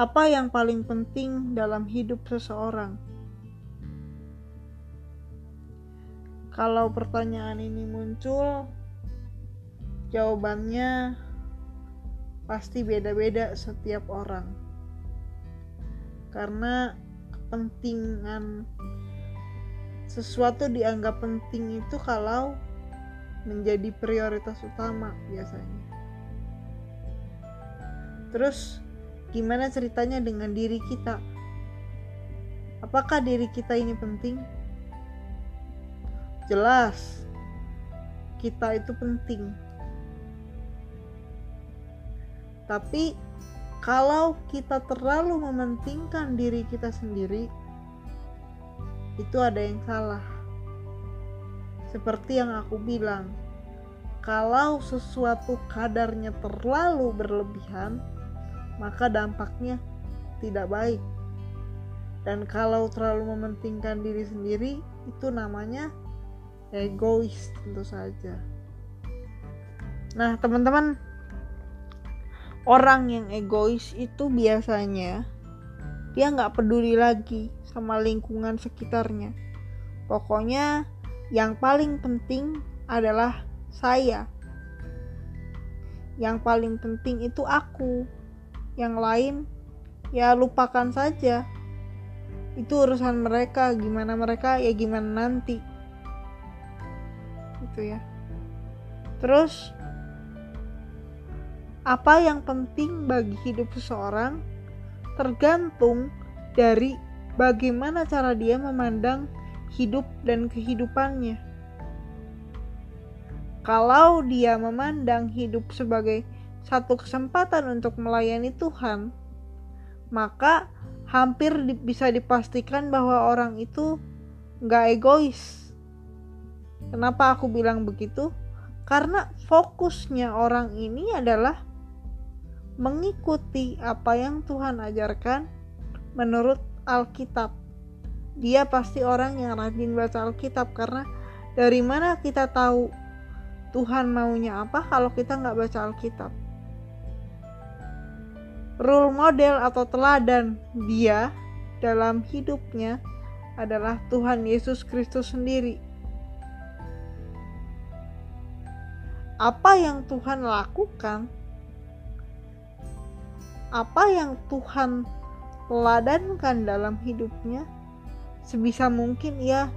Apa yang paling penting dalam hidup seseorang? Kalau pertanyaan ini muncul, jawabannya pasti beda-beda setiap orang. Karena kepentingan sesuatu dianggap penting itu kalau menjadi prioritas utama biasanya. Terus gimana ceritanya dengan diri kita? Apakah diri kita ini penting? Jelas, kita itu penting. Tapi kalau kita terlalu mementingkan diri kita sendiri, itu ada yang salah. Seperti yang aku bilang, kalau sesuatu kadarnya terlalu berlebihan, maka dampaknya tidak baik. Dan kalau terlalu mementingkan diri sendiri, itu namanya egois tentu saja. Nah, teman-teman, orang yang egois itu biasanya dia nggak peduli lagi sama lingkungan sekitarnya. Pokoknya yang paling penting adalah saya. Yang paling penting itu aku yang lain ya lupakan saja. Itu urusan mereka gimana mereka ya gimana nanti. Gitu ya. Terus apa yang penting bagi hidup seseorang tergantung dari bagaimana cara dia memandang hidup dan kehidupannya. Kalau dia memandang hidup sebagai satu kesempatan untuk melayani Tuhan, maka hampir bisa dipastikan bahwa orang itu nggak egois. Kenapa aku bilang begitu? Karena fokusnya orang ini adalah mengikuti apa yang Tuhan ajarkan menurut Alkitab. Dia pasti orang yang rajin baca Alkitab karena dari mana kita tahu Tuhan maunya apa kalau kita nggak baca Alkitab role model atau teladan dia dalam hidupnya adalah Tuhan Yesus Kristus sendiri. Apa yang Tuhan lakukan, apa yang Tuhan teladankan dalam hidupnya, sebisa mungkin ya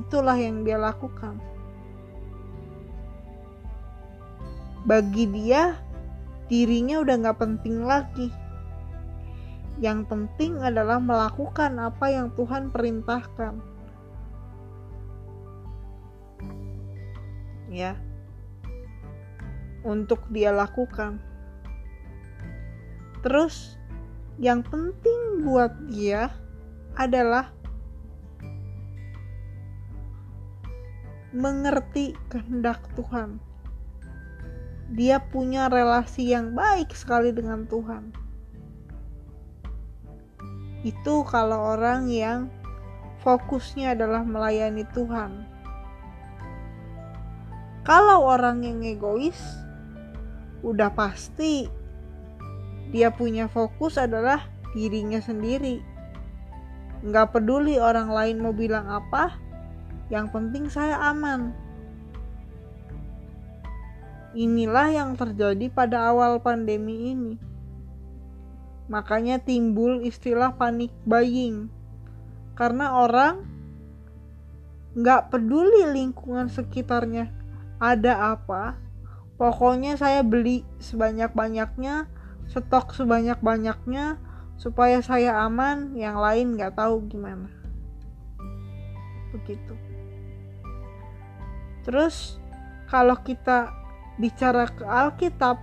itulah yang dia lakukan. Bagi dia, dirinya udah gak penting lagi. Yang penting adalah melakukan apa yang Tuhan perintahkan. Ya, untuk dia lakukan. Terus, yang penting buat dia adalah mengerti kehendak Tuhan dia punya relasi yang baik sekali dengan Tuhan. Itu kalau orang yang fokusnya adalah melayani Tuhan. Kalau orang yang egois, udah pasti dia punya fokus adalah dirinya sendiri. Nggak peduli orang lain mau bilang apa, yang penting saya aman. Inilah yang terjadi pada awal pandemi ini. Makanya timbul istilah panik buying. Karena orang nggak peduli lingkungan sekitarnya ada apa. Pokoknya saya beli sebanyak-banyaknya, stok sebanyak-banyaknya, supaya saya aman, yang lain nggak tahu gimana. Begitu. Terus kalau kita bicara ke Alkitab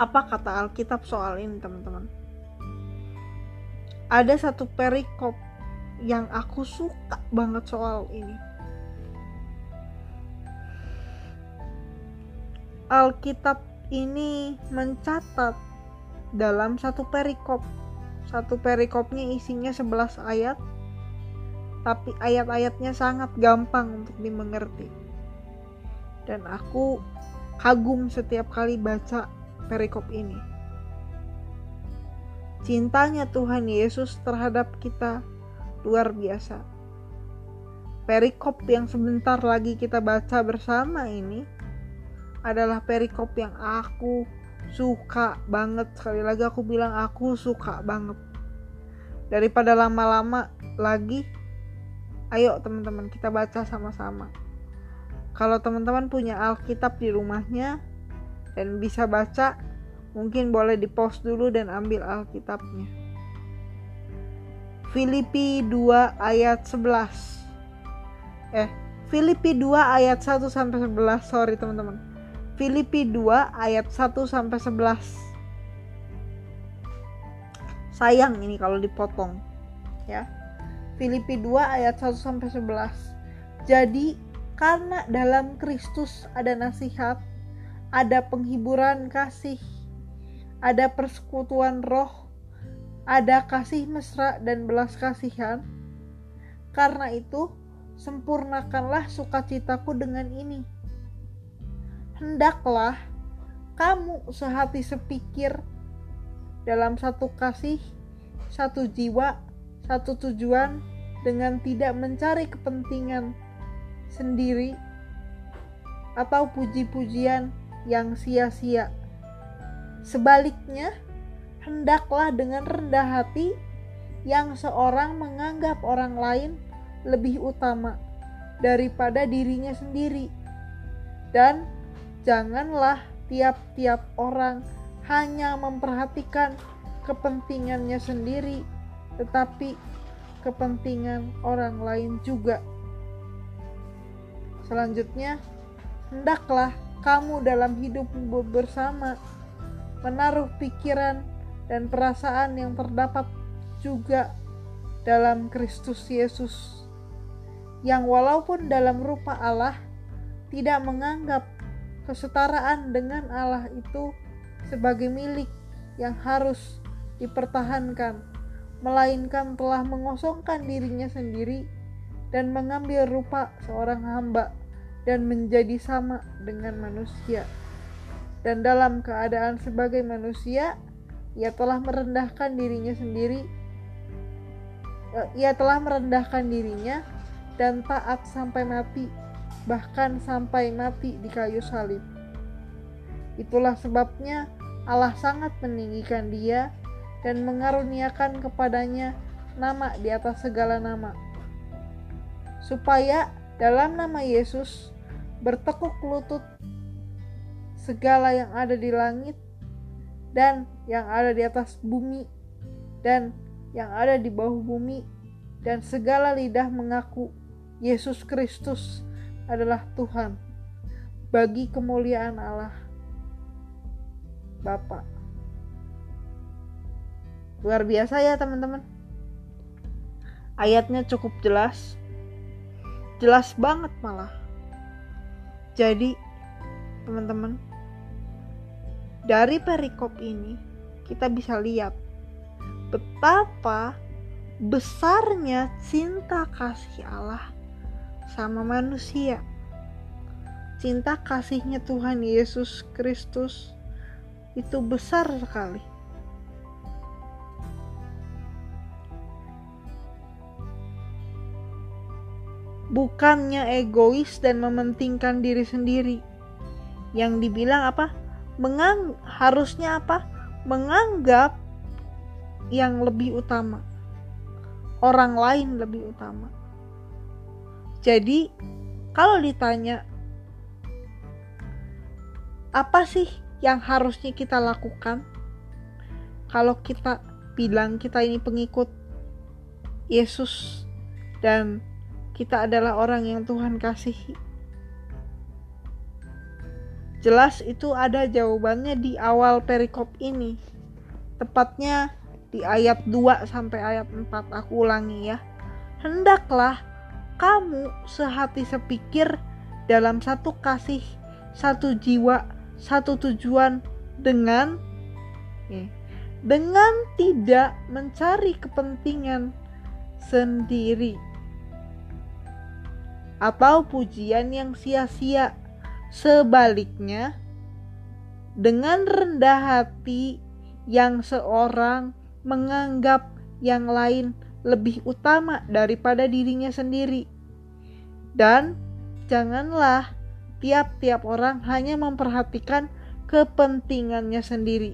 apa kata Alkitab soal ini teman-teman? Ada satu perikop yang aku suka banget soal ini. Alkitab ini mencatat dalam satu perikop. Satu perikopnya isinya 11 ayat tapi ayat-ayatnya sangat gampang untuk dimengerti dan aku kagum setiap kali baca perikop ini. Cintanya Tuhan Yesus terhadap kita luar biasa. Perikop yang sebentar lagi kita baca bersama ini adalah perikop yang aku suka banget. Sekali lagi aku bilang aku suka banget. Daripada lama-lama lagi, ayo teman-teman kita baca sama-sama. Kalau teman-teman punya Alkitab di rumahnya dan bisa baca, mungkin boleh di post dulu dan ambil Alkitabnya. Filipi 2 ayat 11. Eh, Filipi 2 ayat 1 sampai 11. Sorry teman-teman. Filipi 2 ayat 1 sampai 11. Sayang ini kalau dipotong. Ya. Filipi 2 ayat 1 sampai 11. Jadi karena dalam Kristus ada nasihat, ada penghiburan kasih, ada persekutuan roh, ada kasih mesra dan belas kasihan. Karena itu, sempurnakanlah sukacitaku dengan ini. Hendaklah kamu sehati sepikir dalam satu kasih, satu jiwa, satu tujuan dengan tidak mencari kepentingan sendiri atau puji-pujian yang sia-sia. Sebaliknya, hendaklah dengan rendah hati yang seorang menganggap orang lain lebih utama daripada dirinya sendiri. Dan janganlah tiap-tiap orang hanya memperhatikan kepentingannya sendiri, tetapi kepentingan orang lain juga. Selanjutnya, hendaklah kamu dalam hidup bersama menaruh pikiran dan perasaan yang terdapat juga dalam Kristus Yesus, yang walaupun dalam rupa Allah tidak menganggap kesetaraan dengan Allah itu sebagai milik yang harus dipertahankan, melainkan telah mengosongkan dirinya sendiri dan mengambil rupa seorang hamba dan menjadi sama dengan manusia. Dan dalam keadaan sebagai manusia, ia telah merendahkan dirinya sendiri. Eh, ia telah merendahkan dirinya dan taat sampai mati, bahkan sampai mati di kayu salib. Itulah sebabnya Allah sangat meninggikan dia dan mengaruniakan kepadanya nama di atas segala nama. Supaya dalam nama Yesus, bertekuk lutut segala yang ada di langit dan yang ada di atas bumi dan yang ada di bawah bumi dan segala lidah mengaku Yesus Kristus adalah Tuhan bagi kemuliaan Allah Bapa. Luar biasa ya teman-teman. Ayatnya cukup jelas jelas banget malah. Jadi teman-teman dari perikop ini kita bisa lihat betapa besarnya cinta kasih Allah sama manusia. Cinta kasihnya Tuhan Yesus Kristus itu besar sekali bukannya egois dan mementingkan diri sendiri. Yang dibilang apa? Mengang harusnya apa? Menganggap yang lebih utama. Orang lain lebih utama. Jadi, kalau ditanya apa sih yang harusnya kita lakukan? Kalau kita bilang kita ini pengikut Yesus dan kita adalah orang yang Tuhan kasihi. Jelas itu ada jawabannya di awal perikop ini. Tepatnya di ayat 2 sampai ayat 4 aku ulangi ya. Hendaklah kamu sehati sepikir dalam satu kasih, satu jiwa, satu tujuan dengan dengan tidak mencari kepentingan sendiri atau pujian yang sia-sia. Sebaliknya, dengan rendah hati yang seorang menganggap yang lain lebih utama daripada dirinya sendiri. Dan janganlah tiap-tiap orang hanya memperhatikan kepentingannya sendiri,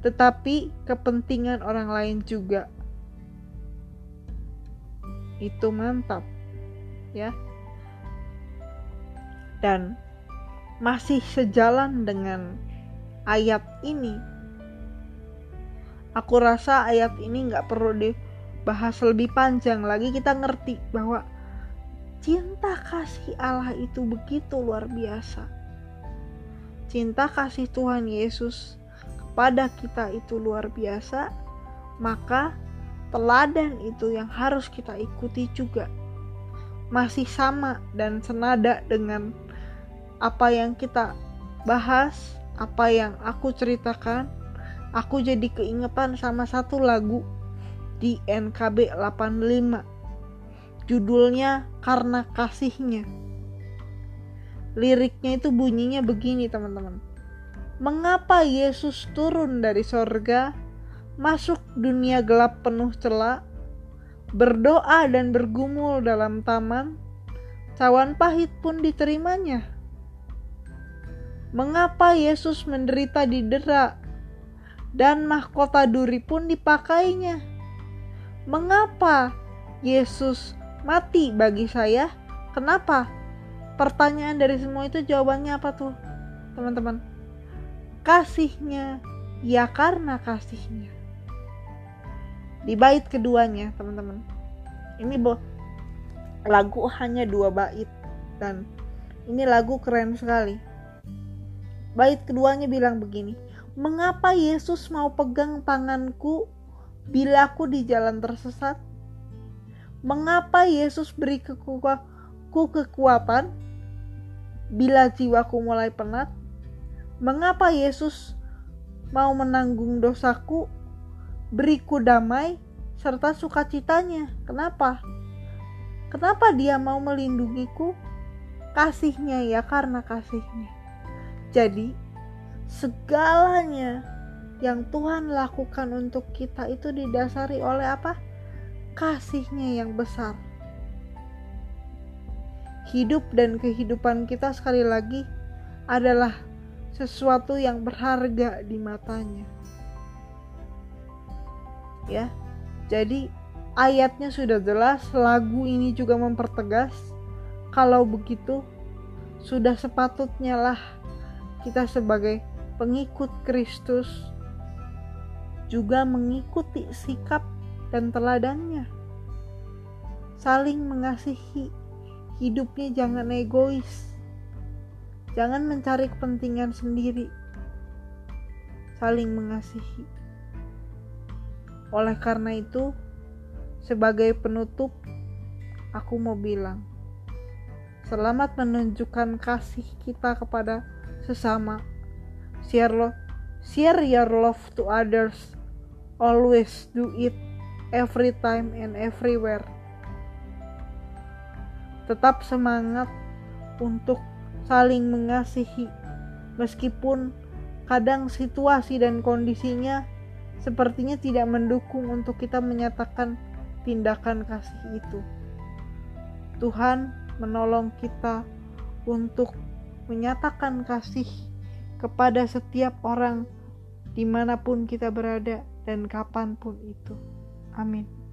tetapi kepentingan orang lain juga. Itu mantap, ya. Dan masih sejalan dengan ayat ini. Aku rasa ayat ini nggak perlu dibahas lebih panjang lagi. Kita ngerti bahwa cinta kasih Allah itu begitu luar biasa. Cinta kasih Tuhan Yesus kepada kita itu luar biasa, maka teladan itu yang harus kita ikuti juga. Masih sama dan senada dengan apa yang kita bahas apa yang aku ceritakan, aku jadi keingetan sama satu lagu di NKB 85. Judulnya Karena Kasihnya. Liriknya itu bunyinya begini teman-teman. Mengapa Yesus turun dari sorga, masuk dunia gelap penuh celah, berdoa dan bergumul dalam taman, cawan pahit pun diterimanya? Mengapa Yesus menderita di dera dan mahkota duri pun dipakainya. Mengapa Yesus mati bagi saya? Kenapa? Pertanyaan dari semua itu jawabannya apa tuh, teman-teman? Kasihnya, ya karena kasihnya. Di bait keduanya, teman-teman. Ini boh lagu hanya dua bait dan ini lagu keren sekali Bait keduanya bilang begini, Mengapa Yesus mau pegang tanganku bila aku di jalan tersesat? Mengapa Yesus beri ku kekuatan bila jiwaku mulai penat? Mengapa Yesus mau menanggung dosaku, beriku damai, serta sukacitanya? Kenapa? Kenapa dia mau melindungiku? Kasihnya ya karena kasihnya. Jadi, segalanya yang Tuhan lakukan untuk kita itu didasari oleh apa? Kasihnya yang besar. Hidup dan kehidupan kita sekali lagi adalah sesuatu yang berharga di matanya. Ya. Jadi ayatnya sudah jelas, lagu ini juga mempertegas kalau begitu sudah sepatutnya lah kita sebagai pengikut Kristus juga mengikuti sikap dan teladannya. Saling mengasihi, hidupnya jangan egois. Jangan mencari kepentingan sendiri. Saling mengasihi. Oleh karena itu, sebagai penutup, aku mau bilang, selamat menunjukkan kasih kita kepada sesama. Share love, share your love to others. Always do it every time and everywhere. Tetap semangat untuk saling mengasihi meskipun kadang situasi dan kondisinya sepertinya tidak mendukung untuk kita menyatakan tindakan kasih itu. Tuhan menolong kita untuk menyatakan kasih kepada setiap orang di mana pun kita berada dan kapan pun itu. Amin.